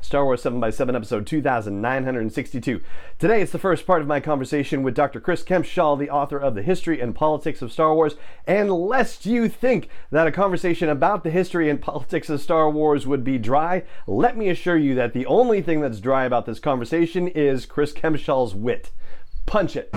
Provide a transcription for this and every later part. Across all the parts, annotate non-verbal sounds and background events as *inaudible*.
Star Wars 7x7, episode 2962. Today, it's the first part of my conversation with Dr. Chris Kempshall, the author of The History and Politics of Star Wars. And lest you think that a conversation about the history and politics of Star Wars would be dry, let me assure you that the only thing that's dry about this conversation is Chris Kempshall's wit. Punch it.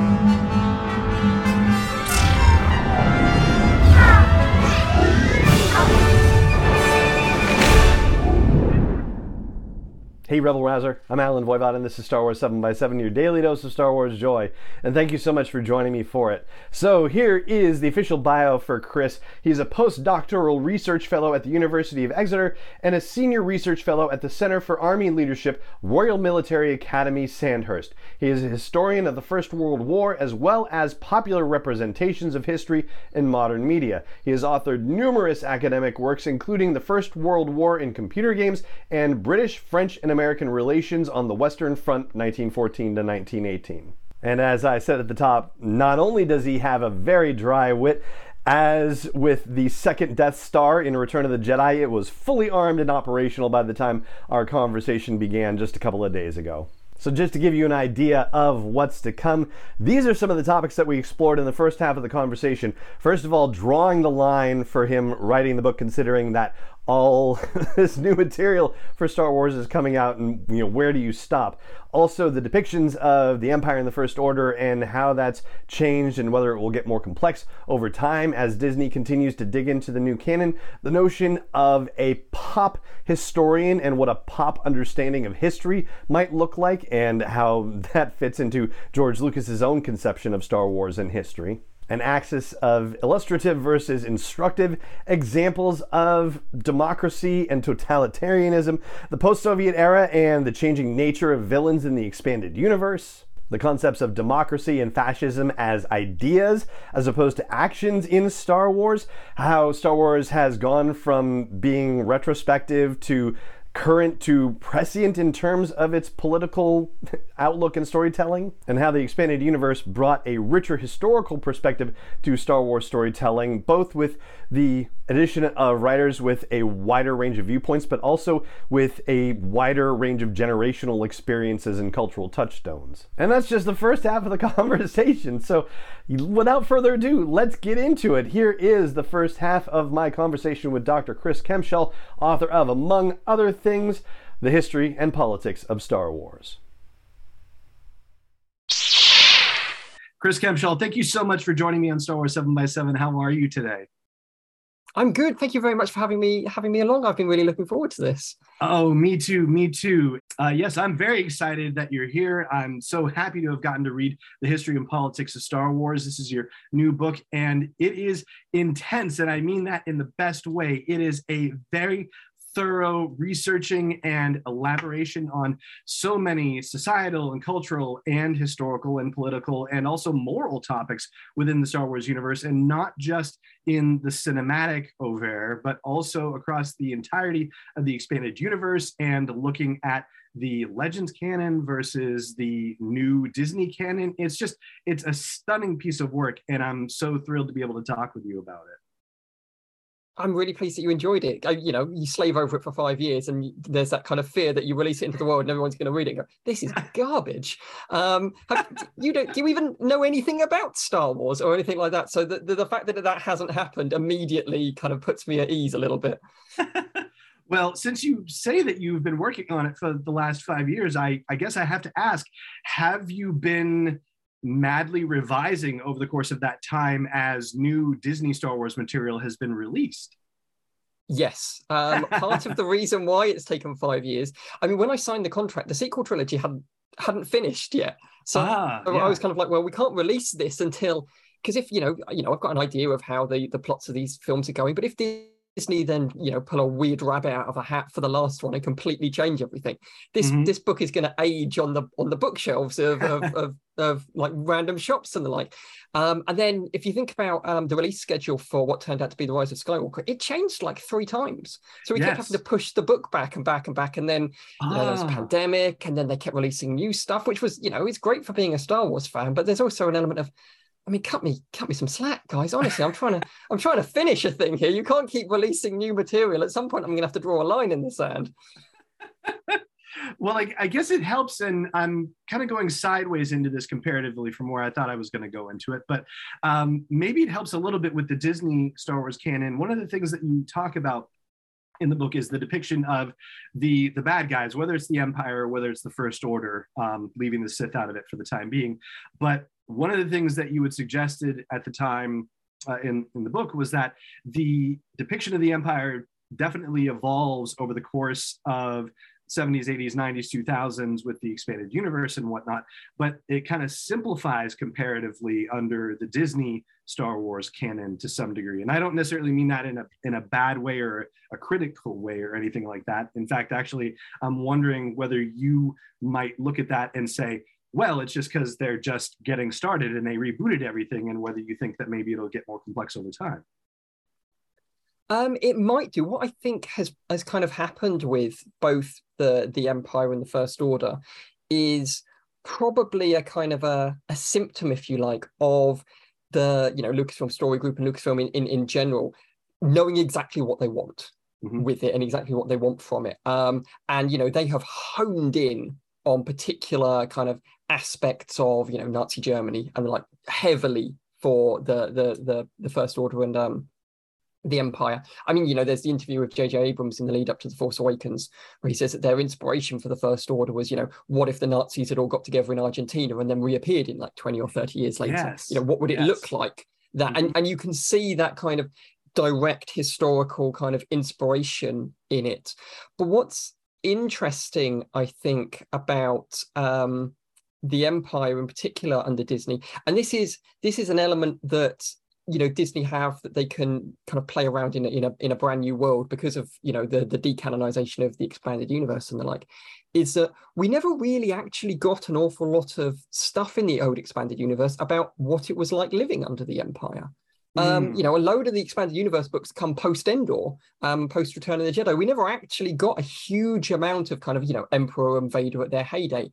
Hey, Rebel Rouser. I'm Allen Voivod, and this is Star Wars 7x7, your daily dose of Star Wars joy. And thank you so much for joining me for it. So, here is the official bio for Chris. He's a postdoctoral research fellow at the University of Exeter and a senior research fellow at the Center for Army Leadership, Royal Military Academy, Sandhurst. He is a historian of the First World War as well as popular representations of history in modern media. He has authored numerous academic works, including The First World War in Computer Games and British, French, and American American relations on the Western Front 1914 to 1918. And as I said at the top, not only does he have a very dry wit, as with the second Death Star in Return of the Jedi, it was fully armed and operational by the time our conversation began just a couple of days ago. So, just to give you an idea of what's to come, these are some of the topics that we explored in the first half of the conversation. First of all, drawing the line for him writing the book, considering that all *laughs* this new material for Star Wars is coming out, and you know where do you stop? Also, the depictions of the Empire and the First Order and how that's changed, and whether it will get more complex over time as Disney continues to dig into the new canon. The notion of a pop historian and what a pop understanding of history might look like, and how *laughs* that fits into George Lucas's own conception of Star Wars and history an axis of illustrative versus instructive examples of democracy and totalitarianism, the post Soviet era and the changing nature of villains in the expanded universe, the concepts of democracy and fascism as ideas as opposed to actions in Star Wars, how Star Wars has gone from being retrospective to current to prescient in terms of its political *laughs* outlook and storytelling, and how the expanded universe brought a richer historical perspective to Star Wars storytelling, both with the addition of writers with a wider range of viewpoints, but also with a wider range of generational experiences and cultural touchstones. And that's just the first half of the *laughs* conversation. So, without further ado, let's get into it. Here is the first half of my conversation with Dr. Chris Kempshall, author of, among other things, The History and Politics of Star Wars. Chris Kempshall, thank you so much for joining me on Star Wars 7 by 7 How are you today? I'm good. Thank you very much for having me having me along. I've been really looking forward to this. Oh, me too. Me too. Uh, yes, I'm very excited that you're here. I'm so happy to have gotten to read the history and politics of Star Wars. This is your new book, and it is intense, and I mean that in the best way. It is a very thorough researching and elaboration on so many societal and cultural and historical and political and also moral topics within the Star Wars universe, and not just in the cinematic over, but also across the entirety of the expanded universe and looking at the Legends canon versus the new Disney canon. It's just, it's a stunning piece of work, and I'm so thrilled to be able to talk with you about it. I'm really pleased that you enjoyed it. I, you know, you slave over it for five years, and there's that kind of fear that you release it into the world and everyone's going to read it. And go, this is *laughs* garbage. Um, have, you don't. Do you even know anything about Star Wars or anything like that? So the, the, the fact that that hasn't happened immediately kind of puts me at ease a little bit. *laughs* well, since you say that you've been working on it for the last five years, I, I guess I have to ask: Have you been madly revising over the course of that time as new Disney Star Wars material has been released. Yes. Um, part of the *laughs* reason why it's taken five years, I mean, when I signed the contract, the sequel trilogy hadn't hadn't finished yet. So ah, yeah. I was kind of like, well, we can't release this until because if you know, you know, I've got an idea of how the the plots of these films are going, but if Disney then, you know, pull a weird rabbit out of a hat for the last one and completely change everything. This mm-hmm. this book is going to age on the on the bookshelves of of, *laughs* of, of, like random shops and the like. Um, and then if you think about um, the release schedule for what turned out to be the Rise of Skywalker, it changed like three times. So we yes. kept having to push the book back and back and back. And then ah. you know, there was a ah. pandemic, and then they kept releasing new stuff, which was you know it's great for being a Star Wars fan, but there's also an element of I mean, cut me, cut me some slack, guys. Honestly, I'm trying to, I'm trying to finish a thing here. You can't keep releasing new material. At some point, I'm going to have to draw a line in the sand. well, I, I, guess it helps, and I'm kind of going sideways into this comparatively from where I thought I was going to go into it. But um, maybe it helps a little bit with the Disney Star Wars canon. One of the things that you talk about in the book is the depiction of the the bad guys, whether it's the Empire whether it's the First Order, um, leaving the Sith out of it for the time being. But one of the things that you had suggested at the time uh, in, in the book was that the depiction of the empire definitely evolves over the course of 70s 80s 90s 2000s with the expanded universe and whatnot but it kind of simplifies comparatively under the disney star wars canon to some degree. And i don't necessarily mean that in a in a bad way or a critical way or anything like that. In fact actually i'm wondering whether you might look at that and say well, it's just because they're just getting started and they rebooted everything, and whether you think that maybe it'll get more complex over time. Um, it might do. What I think has has kind of happened with both the the Empire and the First Order is probably a kind of a, a symptom, if you like, of the you know Lucasfilm Story Group and Lucasfilm in, in, in general knowing exactly what they want mm-hmm. with it and exactly what they want from it. Um, and you know they have honed in on particular kind of aspects of you know Nazi Germany and like heavily for the the the, the First Order and um the Empire. I mean, you know, there's the interview with J.J. Abrams in the lead up to The Force Awakens, where he says that their inspiration for the First Order was, you know, what if the Nazis had all got together in Argentina and then reappeared in like 20 or 30 years later? Yes. You know, what would it yes. look like? That mm-hmm. and, and you can see that kind of direct historical kind of inspiration in it. But what's interesting, I think, about um, the empire in particular under Disney, and this is this is an element that you know Disney have that they can kind of play around in a, in a in a brand new world because of you know the the decanonization of the expanded universe and the like is that we never really actually got an awful lot of stuff in the old expanded universe about what it was like living under the empire um, mm. You know, a load of the expanded universe books come post Endor, um, post Return of the Jedi. We never actually got a huge amount of kind of you know Emperor and Vader at their heyday,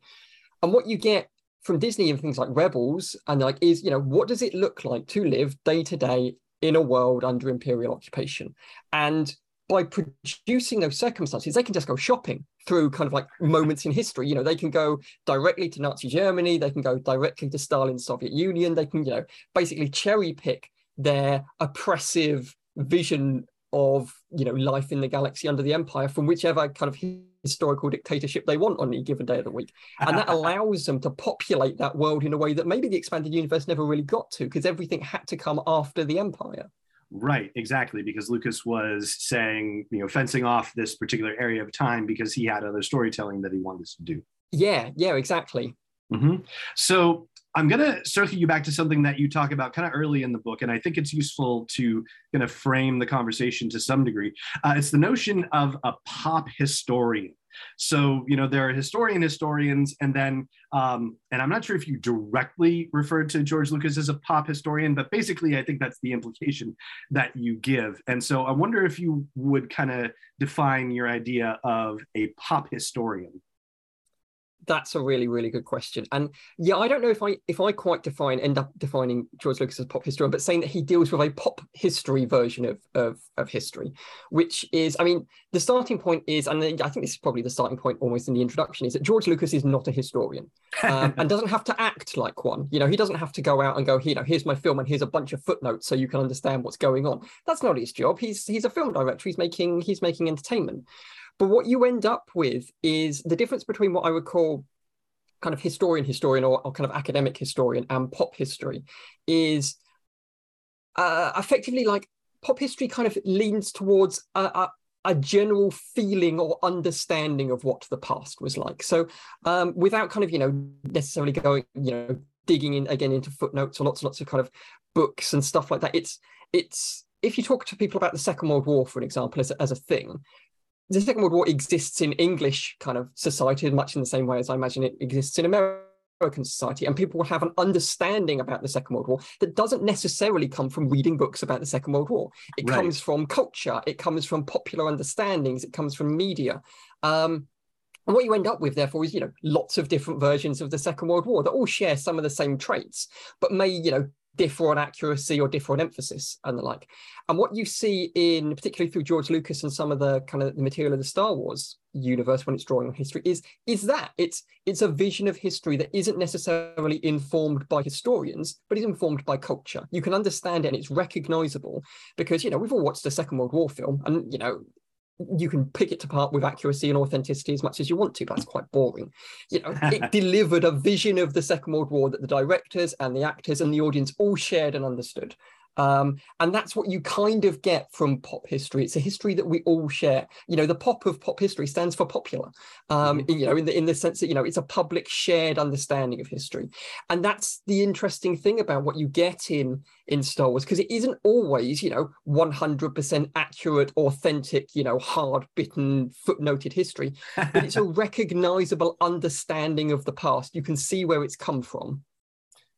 and what you get from Disney and things like Rebels and like is you know what does it look like to live day to day in a world under imperial occupation, and by producing those circumstances, they can just go shopping through kind of like moments in history. You know, they can go directly to Nazi Germany, they can go directly to Stalin's Soviet Union, they can, you know, basically cherry pick their oppressive vision of you know life in the galaxy under the empire from whichever kind of historical dictatorship they want on any given day of the week. And that *laughs* allows them to populate that world in a way that maybe the expanded universe never really got to because everything had to come after the empire. Right exactly because lucas was saying you know fencing off this particular area of time because he had other storytelling that he wanted to do. Yeah yeah exactly. Mm-hmm. so I'm going to circle you back to something that you talk about kind of early in the book, and I think it's useful to kind of frame the conversation to some degree. Uh, it's the notion of a pop historian. So, you know, there are historian historians, and then, um, and I'm not sure if you directly referred to George Lucas as a pop historian, but basically, I think that's the implication that you give. And so, I wonder if you would kind of define your idea of a pop historian that's a really really good question. And yeah i don't know if i if i quite define end up defining george lucas as a pop historian but saying that he deals with a pop history version of of, of history which is i mean the starting point is and i think this is probably the starting point almost in the introduction is that george lucas is not a historian um, *laughs* and doesn't have to act like one. You know he doesn't have to go out and go you know here's my film and here's a bunch of footnotes so you can understand what's going on. That's not his job. He's he's a film director. He's making he's making entertainment but what you end up with is the difference between what I would call kind of historian historian or, or kind of academic historian and pop history is uh, effectively like pop history kind of leans towards a, a, a, general feeling or understanding of what the past was like. So um, without kind of, you know, necessarily going, you know, digging in again into footnotes or lots and lots of kind of books and stuff like that, it's it's if you talk to people about the Second World War, for an example, as, as a thing, the Second World War exists in English kind of society much in the same way as I imagine it exists in American society, and people will have an understanding about the Second World War that doesn't necessarily come from reading books about the Second World War. It right. comes from culture, it comes from popular understandings, it comes from media. Um, and what you end up with, therefore, is you know lots of different versions of the Second World War that all share some of the same traits, but may you know differ on accuracy or differ on emphasis and the like. And what you see in particularly through George Lucas and some of the kind of the material of the Star Wars universe when it's drawing on history is is that it's it's a vision of history that isn't necessarily informed by historians, but is informed by culture. You can understand it and it's recognizable because you know we've all watched the Second World War film and you know you can pick it apart with accuracy and authenticity as much as you want to. But that's quite boring. You know, it *laughs* delivered a vision of the Second World War that the directors and the actors and the audience all shared and understood. Um, and that's what you kind of get from pop history. It's a history that we all share. You know, the pop of pop history stands for popular. Um, mm-hmm. You know, in the in the sense that you know it's a public shared understanding of history, and that's the interesting thing about what you get in in Star Wars because it isn't always you know 100% accurate, authentic, you know, hard bitten, footnoted history, but it's a *laughs* recognizable understanding of the past. You can see where it's come from.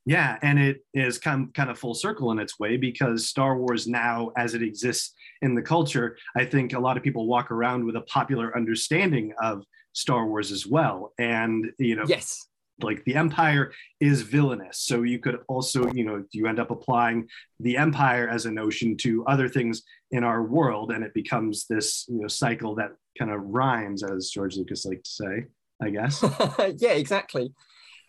Yeah, and it is come kind of full circle in its way because Star Wars now, as it exists in the culture, I think a lot of people walk around with a popular understanding of Star Wars as well. And you know, yes, like the Empire is villainous. So you could also, you know, you end up applying the Empire as a notion to other things in our world, and it becomes this you know cycle that kind of rhymes, as George Lucas liked to say. I guess. *laughs* yeah, exactly.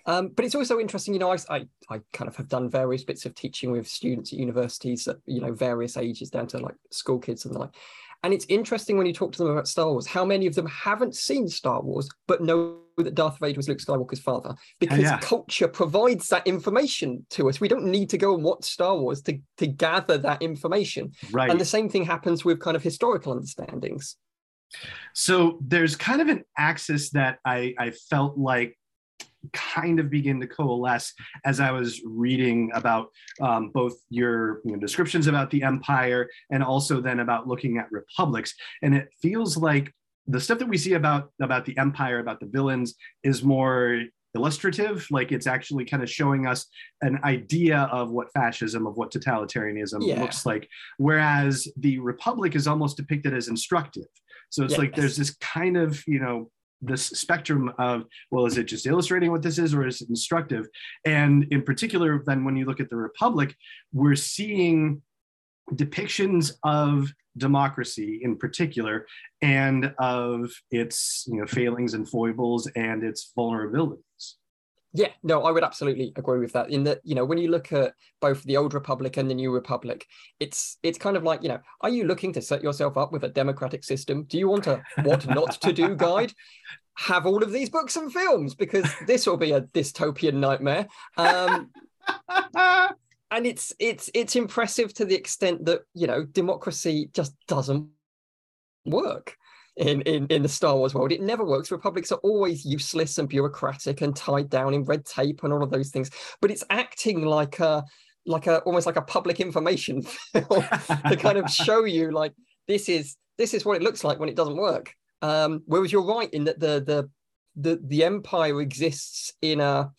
Um, but it's also interesting, you know, I, I, I, kind of have done various bits of teaching with students at universities at, you know, various ages down to like school kids and the like. And it's interesting when you talk to them about Star Wars, how many of them haven't seen Star Wars, but know that Darth Vader was Luke Skywalker's father, because yeah. culture provides that information to us. We don't need to go and watch Star Wars to, to gather that information. Right. And the same thing happens with kind of historical understandings. So there's kind of an axis that I, I felt like kind of begin to coalesce as I was reading about um, both your you know, descriptions about the empire and also then about looking at republics. And it feels like the stuff that we see about about the empire, about the villains, is more illustrative like it's actually kind of showing us an idea of what fascism of what totalitarianism yeah. looks like whereas the republic is almost depicted as instructive so it's yes. like there's this kind of you know this spectrum of well is it just illustrating what this is or is it instructive? And in particular then when you look at the republic we're seeing depictions of democracy in particular and of its you know failings and foibles and its vulnerabilities yeah, no, I would absolutely agree with that. In that, you know, when you look at both the old republic and the new republic, it's it's kind of like, you know, are you looking to set yourself up with a democratic system? Do you want a what not to do *laughs* guide? Have all of these books and films because this will be a dystopian nightmare. Um, and it's it's it's impressive to the extent that you know democracy just doesn't work in, in, in the Star Wars world. It never works. Republics are always useless and bureaucratic and tied down in red tape and all of those things. But it's acting like a like a almost like a public information *laughs* film to kind of *laughs* show you like this is this is what it looks like when it doesn't work. Um, whereas you're right in that the the the the empire exists in a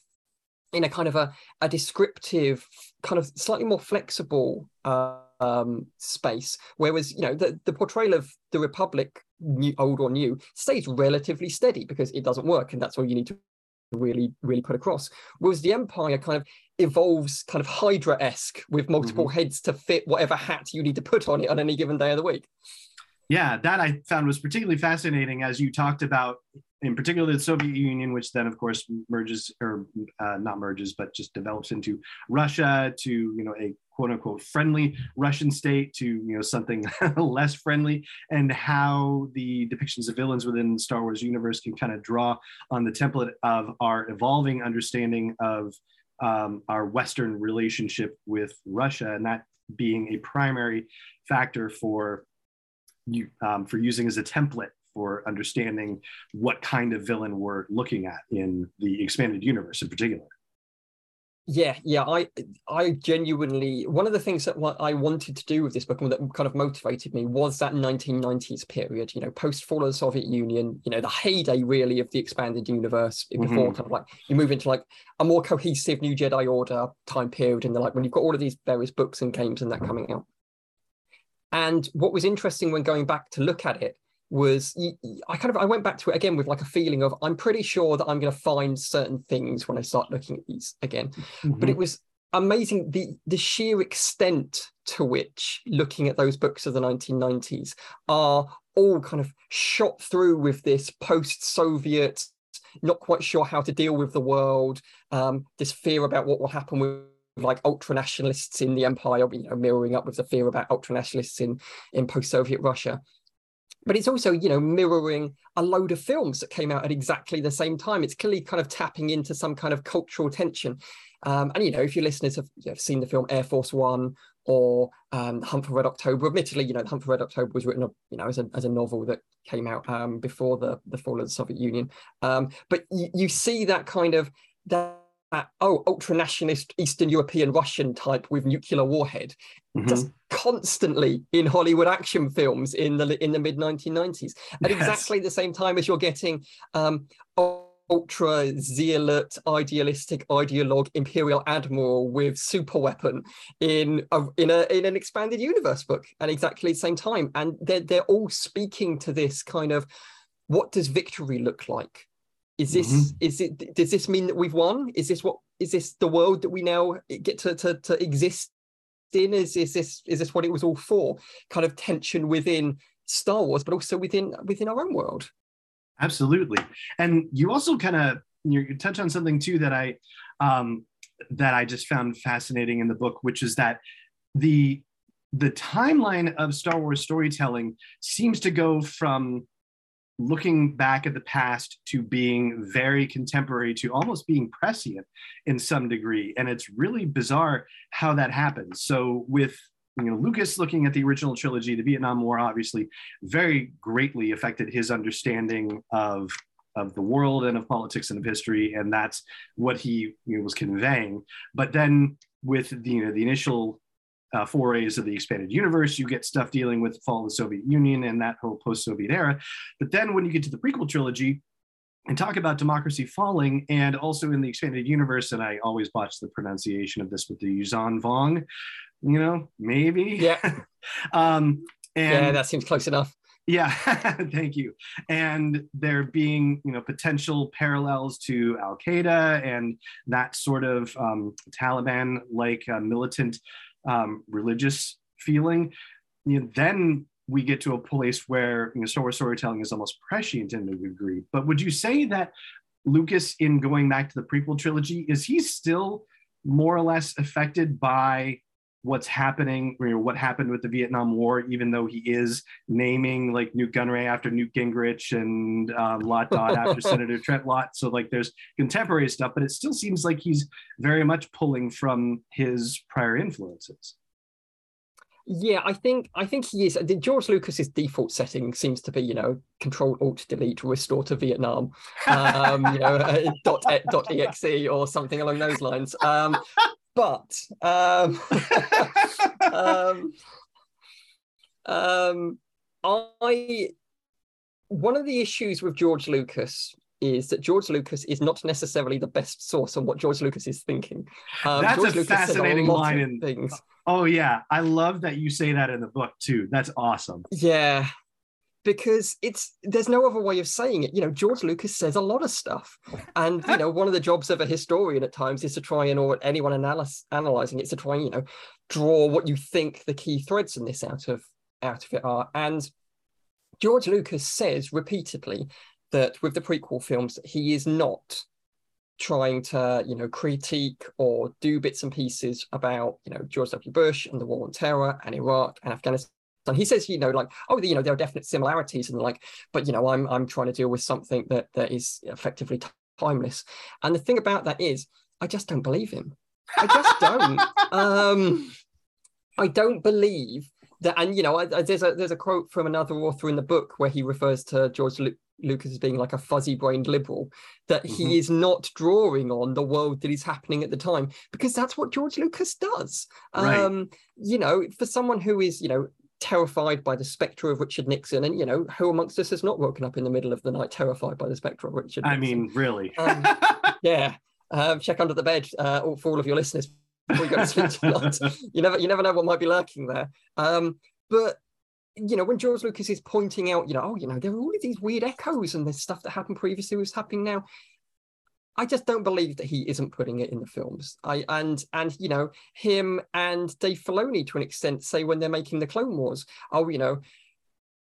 in a kind of a, a descriptive kind of slightly more flexible uh, um, space. Whereas, you know, the, the portrayal of the Republic, new, old or new, stays relatively steady because it doesn't work. And that's all you need to really, really put across. Whereas the Empire kind of evolves kind of Hydra esque with multiple mm-hmm. heads to fit whatever hat you need to put on it on any given day of the week. Yeah, that I found was particularly fascinating as you talked about in particular the Soviet Union, which then of course merges or uh, not merges, but just develops into Russia to you know a quote unquote friendly Russian state to you know something *laughs* less friendly, and how the depictions of villains within Star Wars universe can kind of draw on the template of our evolving understanding of um, our Western relationship with Russia, and that being a primary factor for you um, for using as a template for understanding what kind of villain we're looking at in the expanded universe in particular. yeah yeah i i genuinely one of the things that what i wanted to do with this book and that kind of motivated me was that 1990s period you know post fall of the soviet union you know the heyday really of the expanded universe before mm-hmm. kind of like you move into like a more cohesive new jedi order time period and the like when you've got all of these various books and games and that coming out and what was interesting when going back to look at it was I kind of I went back to it again with like a feeling of I'm pretty sure that I'm going to find certain things when I start looking at these again. Mm-hmm. But it was amazing the the sheer extent to which looking at those books of the 1990s are all kind of shot through with this post-Soviet, not quite sure how to deal with the world, um, this fear about what will happen with like ultra nationalists in the empire, you know, mirroring up with the fear about ultra nationalists in in post-Soviet Russia but it's also you know mirroring a load of films that came out at exactly the same time. It's clearly kind of tapping into some kind of cultural tension. Um, and you know if your listeners have, you know, seen the film air force one or um, hunt for red october admittedly you know hunt for red october was written you know as a, as a novel that came out um, before the, the fall of the soviet union. Um, but you, you see that kind of that uh, oh ultra nationalist Eastern European Russian type with nuclear warhead, mm-hmm. just constantly in Hollywood action films in the in the mid 1990s at yes. exactly the same time as you're getting um, ultra zealot idealistic ideologue imperial admiral with super weapon in a in a in an expanded universe book at exactly the same time and they're they're all speaking to this kind of what does victory look like is this mm-hmm. is it does this mean that we've won? Is this what is this the world that we now get to to, to exist in? Is, is this is this what it was all for? Kind of tension within star wars but also within within our own world. Absolutely. And you also kind of you touch on something too that i um that i just found fascinating in the book which is that the the timeline of star wars storytelling seems to go from looking back at the past to being very contemporary to almost being prescient in some degree. And it's really bizarre how that happens. So with you know lucas looking at the original trilogy the vietnam war obviously very greatly affected his understanding of of the world and of politics and of history. And that's what he you know, was conveying. But then with the you know the initial uh, forays of the expanded universe. You get stuff dealing with the fall of the Soviet Union and that whole post-Soviet era. But then when you get to the prequel trilogy, and talk about democracy falling, and also in the expanded universe, and I always watch the pronunciation of this with the Yuuzhan Vong, you know, maybe. Yeah. *laughs* um, and yeah, that seems close enough. Yeah, *laughs* thank you. And there being, you know, potential parallels to Al Qaeda and that sort of um, Taliban-like uh, militant um, religious feeling, you know, then we get to a place where you know, Star Wars storytelling is almost prescient in a degree. But would you say that Lucas, in going back to the prequel trilogy, is he still more or less affected by what's happening, or what happened with the Vietnam War, even though he is naming like Nute Gunray after Newt Gingrich and um, *laughs* Lott Dod after Senator Trent Lott. So like there's contemporary stuff, but it still seems like he's very much pulling from his prior influences. Yeah, I think I think he is. George Lucas's default setting seems to be, you know, Control Alt Delete restore to Vietnam, um, you know, *laughs* uh, dot, dot exe or something along those lines. Um, but um, *laughs* um, um, I one of the issues with George Lucas is that George Lucas is not necessarily the best source on what George Lucas is thinking. Um, That's George a Lucas fascinating a line in things. Oh yeah, I love that you say that in the book too. That's awesome. Yeah, because it's there's no other way of saying it. You know, George Lucas says a lot of stuff, and you know, one of the jobs of a historian at times is to try and or anyone analyze, analyzing it is to try and you know draw what you think the key threads in this out of out of it are. And George Lucas says repeatedly that with the prequel films, he is not trying to you know critique or do bits and pieces about you know George W. Bush and the war on terror and Iraq and Afghanistan and he says, you know, like, oh, you know, there are definite similarities, and like, but you know, I'm I'm trying to deal with something that that is effectively timeless. And the thing about that is, I just don't believe him. I just don't. *laughs* um, I don't believe that. And you know, I, I, there's a there's a quote from another author in the book where he refers to George Lu- Lucas as being like a fuzzy-brained liberal, that Mhm. he is not drawing on the world that is happening at the time because that's what George Lucas does. Right. Um, you know, for someone who is, you know, terrified by the spectre of Richard Nixon, and you know, who amongst us has not woken up in the middle of the night terrified by the spectre of Richard? Nixon? I mean, really. Um, yeah. Um, check under the bed uh, for all of your listeners before you go to sleep *laughs* tonight. you never, you never know what might be lurking there. Um, but you know, when George Lucas is pointing out, you know, oh, you know, there are all of these weird echoes and there's stuff that happened previously was happening now. I just don't believe that he isn't putting it in the films. I and and you know him and Dave Filoni to an extent say when they're making the Clone Wars, oh you know,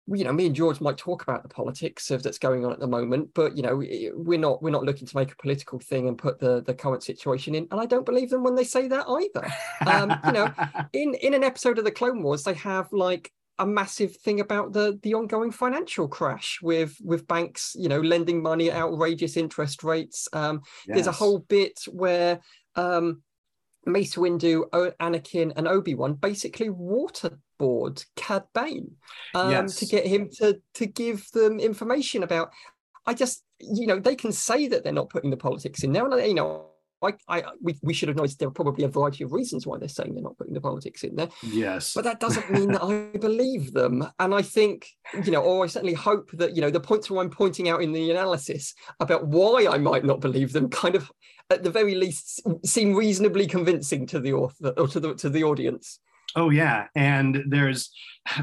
you know me and George might talk about the politics of that's going on at the moment, but you know we're not we're not looking to make a political thing and put the the current situation in. And I don't believe them when they say that either. Um, you know, *laughs* in in an episode of the Clone Wars, they have like a massive thing about the the ongoing financial crash with with banks, you know, lending money at outrageous interest rates. Um, There's a whole bit where um, Mace Windu, o- Anakin, and Obi Wan basically waterboard Cad Bane um, Yes. to get him to to give them information about. I just, you know, they can say that they're not putting the politics in there, and you know. I, I, we, we should have noticed there are probably a variety of reasons why they're saying they're not putting the politics in there. Yes. But that *laughs* doesn't mean that I believe them. And I think, you know, or I certainly hope that, you know, the points where I'm pointing out in the analysis about why I might not believe them kind of, at the very least, seem reasonably convincing to the author or to the to the audience. Oh yeah, and there's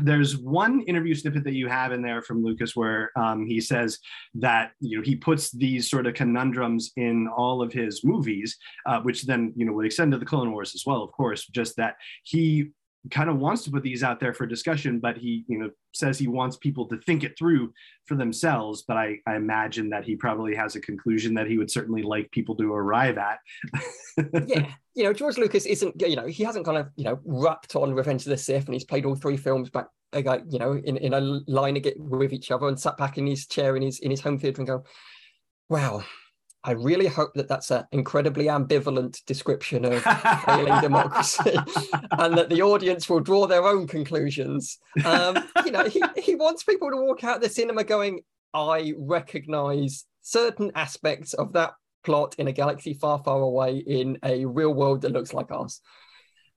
there's one interview snippet that you have in there from Lucas where um, he says that you know he puts these sort of conundrums in all of his movies, uh, which then you know would extend to the Clone Wars as well, of course. Just that he kind of wants to put these out there for discussion, but he you know says he wants people to think it through for themselves. But I, I imagine that he probably has a conclusion that he would certainly like people to arrive at. *laughs* yeah, you know, George Lucas isn't, you know, he hasn't kind of, you know, rapped on Revenge of the Sith and he's played all three films back, uh, you know, in, in a line with each other and sat back in his chair in his in his home theater and go, wow, I really hope that that's an incredibly ambivalent description of failing democracy *laughs* and that the audience will draw their own conclusions. Um, you know, he, he wants people to walk out the cinema going, I recognize certain aspects of that plot in a galaxy far, far away in a real world that looks like ours.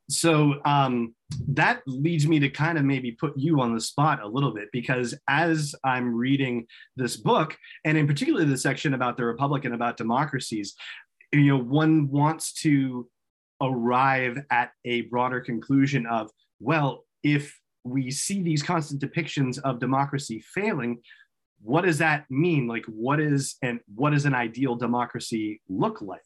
so um, that leads me to kind of maybe put you on the spot a little bit because as I'm reading this book, and in particular the section about the Republic and about democracies, you know, one wants to arrive at a broader conclusion of, well, if we see these constant depictions of democracy failing, what does that mean? Like, what is and what does an ideal democracy look like?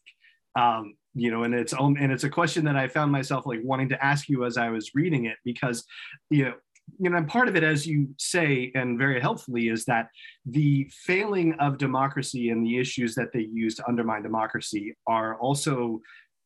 Um, you know, and it's um, and it's a question that I found myself like wanting to ask you as I was reading it because, you know, you know, part of it, as you say, and very helpfully, is that the failing of democracy and the issues that they use to undermine democracy are also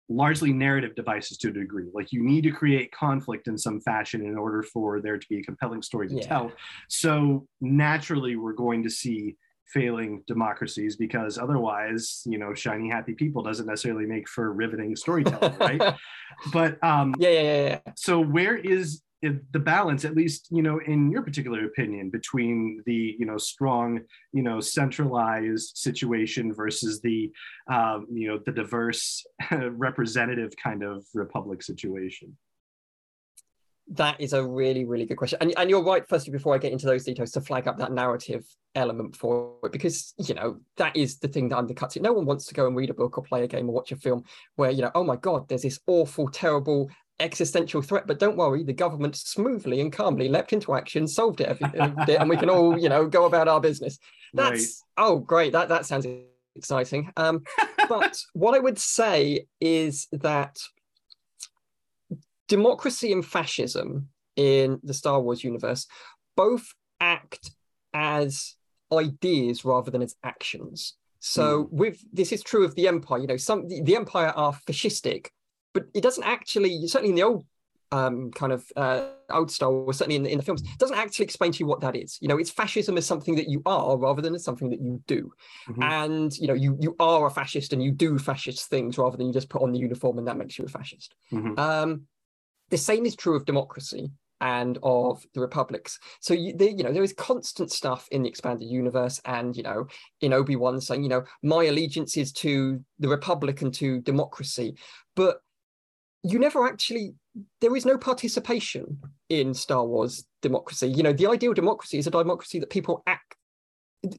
largely narrative devices to a degree. Like you need to create conflict in some fashion in order for there to be a compelling story to Yeah. tell. So naturally, we're going to see failing democracies because otherwise, you know, shiny happy people doesn't necessarily make for riveting storytelling, *laughs* right? But um, Yeah, yeah, yeah, yeah. so where is the balance at least you know in your particular opinion between the you know strong you know centralized situation versus the um, you know the diverse *laughs* representative kind of republic situation That is a really, really good question. And, and you're right, firstly, before I get into those details, to flag up that narrative element for it, because, you know, that is the thing that undercuts it. No one wants to go and read a book or play a game or watch a film where, you know, oh my God, there's this awful, terrible existential threat. But don't worry, the government smoothly and calmly leapt into action, solved it, every and we can all, you know, go about our business. That's, oh, great. That, that sounds exciting. Um, but what I would say is that democracy and fascism in the Star Wars universe both act as ideas rather than as actions. So with this is true of the Empire. You know, some the, the Empire are fascistic, but it doesn't actually certainly in the old um, kind of uh, old Star Wars, certainly in the, in the films, doesn't actually explain to you what that is. You know, it's fascism as something that you are rather than as something that you do. Mhm. And you know, you you are a fascist and you do fascist things rather than you just put on the uniform and that makes you a fascist. Mhm. Um, the same is true of democracy. and of the republics. So you, they, you know there is constant stuff in the expanded universe, and you know in Obi Wan saying you know my allegiance is to the republic and to democracy, but you never actually there is no participation in Star Wars democracy. You know the ideal democracy is a democracy that people act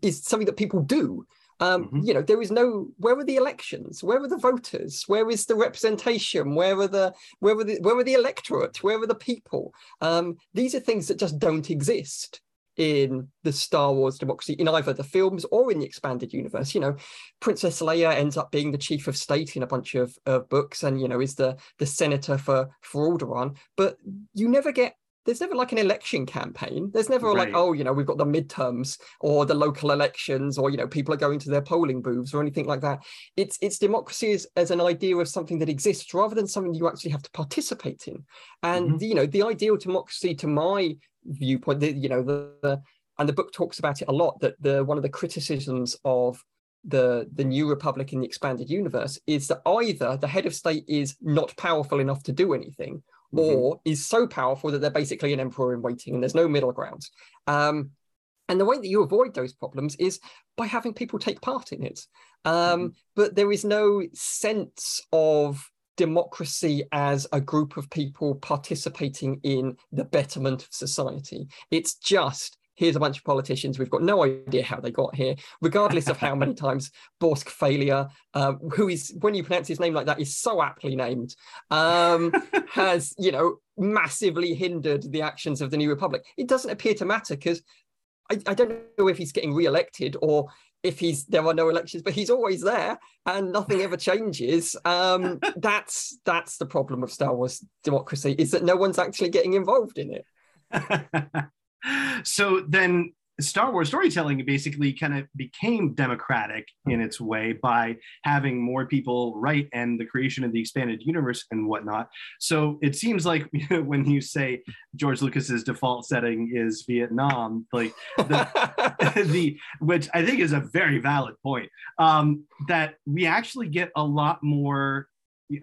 is something that people do. Um, mm-hmm. You know, there is no. Where are the elections? Where are the voters? Where is the representation? Where are the where are the where are the electorate? Where are the people? Um, these are things that just don't exist in the Star Wars democracy in either the films or in the expanded universe. You know, Princess Leia ends up being the chief of state in a bunch of, of books, and you know is the the senator for for Alderaan. But you never get there's never like an election campaign. There's never right. like, oh, you know, we've got the midterms or the local elections, or you know, people are going to their polling booths or anything like that. It's it's democracy as, as an idea of something that exists rather than something you actually have to participate in. And mm-hmm. you know, the ideal democracy, to my viewpoint, the, you know, the, the and the book talks about it a lot. That the one of the criticisms of the the new republic in the expanded universe is that either the head of state is not powerful enough to do anything mm-hmm. or is so powerful that they're basically an emperor in waiting and there's no middle ground. Um, and the way that you avoid those problems is by having people take part in it. Um, mm-hmm. But there is no sense of democracy as a group of people participating in the betterment of society. It's just here's a bunch of politicians. We've got no idea how they got here, regardless of how many *laughs* times Borsk Fey'lya, uh, who is, when you pronounce his name like that, is so aptly named, um, *laughs* has, you know, massively hindered the actions of the New Republic. It doesn't appear to matter because I, I don't know if he's getting re-elected or if he's there are no elections, but he's always there and nothing ever changes. Um, *laughs* that's that's the problem of Star Wars democracy is that no one's actually getting involved in it. So then Star Wars storytelling basically kind of became democratic in its way by having more people write and the creation of the expanded universe and whatnot. So it seems like *laughs* when you say George Lucas's default setting is Vietnam, like the, *laughs* the which I think is a very valid point, um, that we actually get a lot more,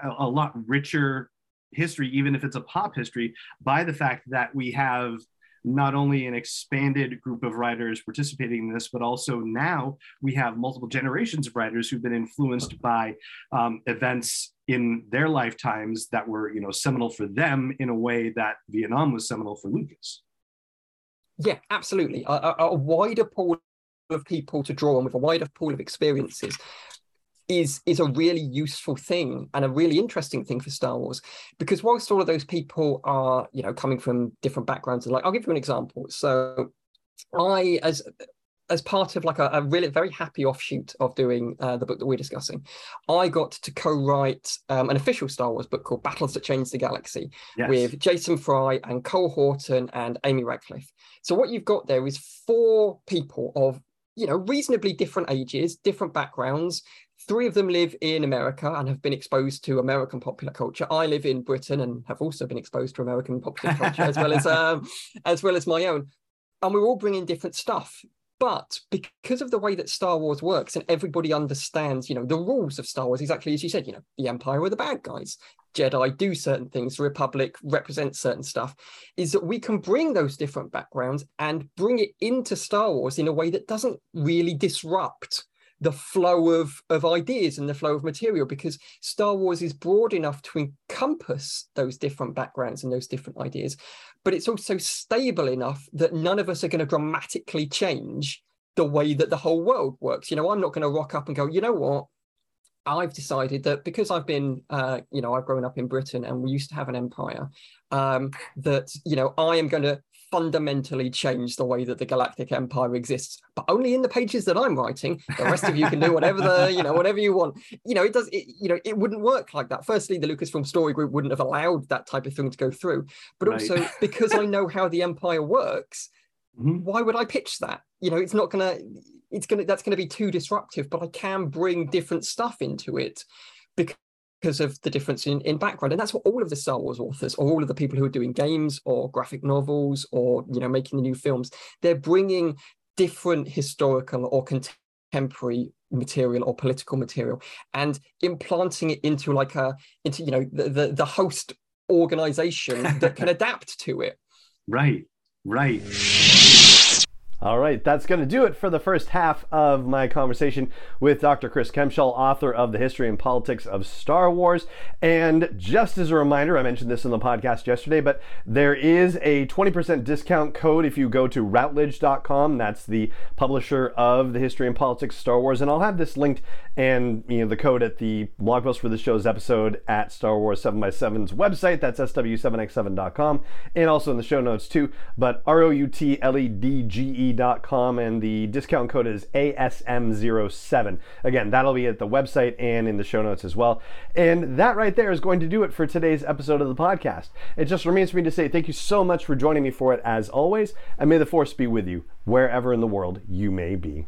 a, a lot richer history, even if it's a pop history, by the fact that we have not only an expanded group of writers participating in this, but also now we have multiple generations of writers who've been influenced by um, events in their lifetimes that were, you know, seminal for them in a way that Vietnam was seminal for Lucas. Yeah, absolutely. A, a, a wider pool of people to draw on with a wider pool of experiences is is a really useful thing and a really interesting thing for Star Wars because whilst all of those people are you know coming from different backgrounds and like I'll give you an example so I as as part of like a, a really very happy offshoot of doing uh, the book that we're discussing, I got to co-write um, an official Star Wars book called Battles That Changed the Galaxy yes. with Jason Fry and Cole Horton and Amy Ratcliffe. So what you've got there is four people of you know reasonably different ages, different backgrounds, Three of them live in America and have been exposed to American popular culture. I live in Britain and have also been exposed to American popular culture as well as *laughs* um, as well as my own. And we're all bringing different stuff. But because of the way that Star Wars works and everybody understands, you know, the rules of Star Wars, exactly as you said, you know, the Empire are the bad guys. Jedi do certain things, the Republic represents certain stuff, is that we can bring those different backgrounds and bring it into Star Wars in a way that doesn't really disrupt the flow of, of ideas and the flow of material because Star Wars is broad enough to encompass those different backgrounds and those different ideas, but it's also stable enough that none of us are going to dramatically change the way that the whole world works. You know, I'm not going to rock up and go, you know what? I've decided that because I've been, uh, you know, I've grown up in Britain and we used to have an empire, um, that, you know, I am going to fundamentally change the way that the Galactic Empire exists, but only in the pages that I'm writing. The rest of you can do whatever the you know whatever you want. You know, it does. It, you know, it wouldn't work like that. Firstly, the Lucasfilm Story Group wouldn't have allowed that type of thing to go through. But right. also because I know how the Empire works, mm-hmm. why would I pitch that? You know, it's not gonna. It's gonna. That's gonna be too disruptive. But I can bring different stuff into it because because of the difference in, in background. And that's what all of the Star Wars authors or all of the people who are doing games or graphic novels or, you know, making the new films, they're bringing different historical or contemporary material or political material and implanting it into like a into you know the the, the host organization that can *laughs* adapt to it Right, right. All right, that's going to do it for the first half of my conversation with Dr. Chris Kempshall, author of The History and Politics of Star Wars. And just as a reminder, I mentioned this in the podcast yesterday, but there is a 20% discount code if you go to routledge.com. That's the publisher of The History and Politics of Star Wars. And I'll have this linked and you know the code at the blog post for the show's episode at Star Wars 7x7's website. That's sw7x7.com. And also in the show notes too. But R O U T L E D G E and the discount code is ASM07. Again, that'll be at the website and in the show notes as well. And that right there is going to do it for today's episode of the podcast. It just remains for me to say thank you so much for joining me for it as always, and may the force be with you wherever in the world you may be.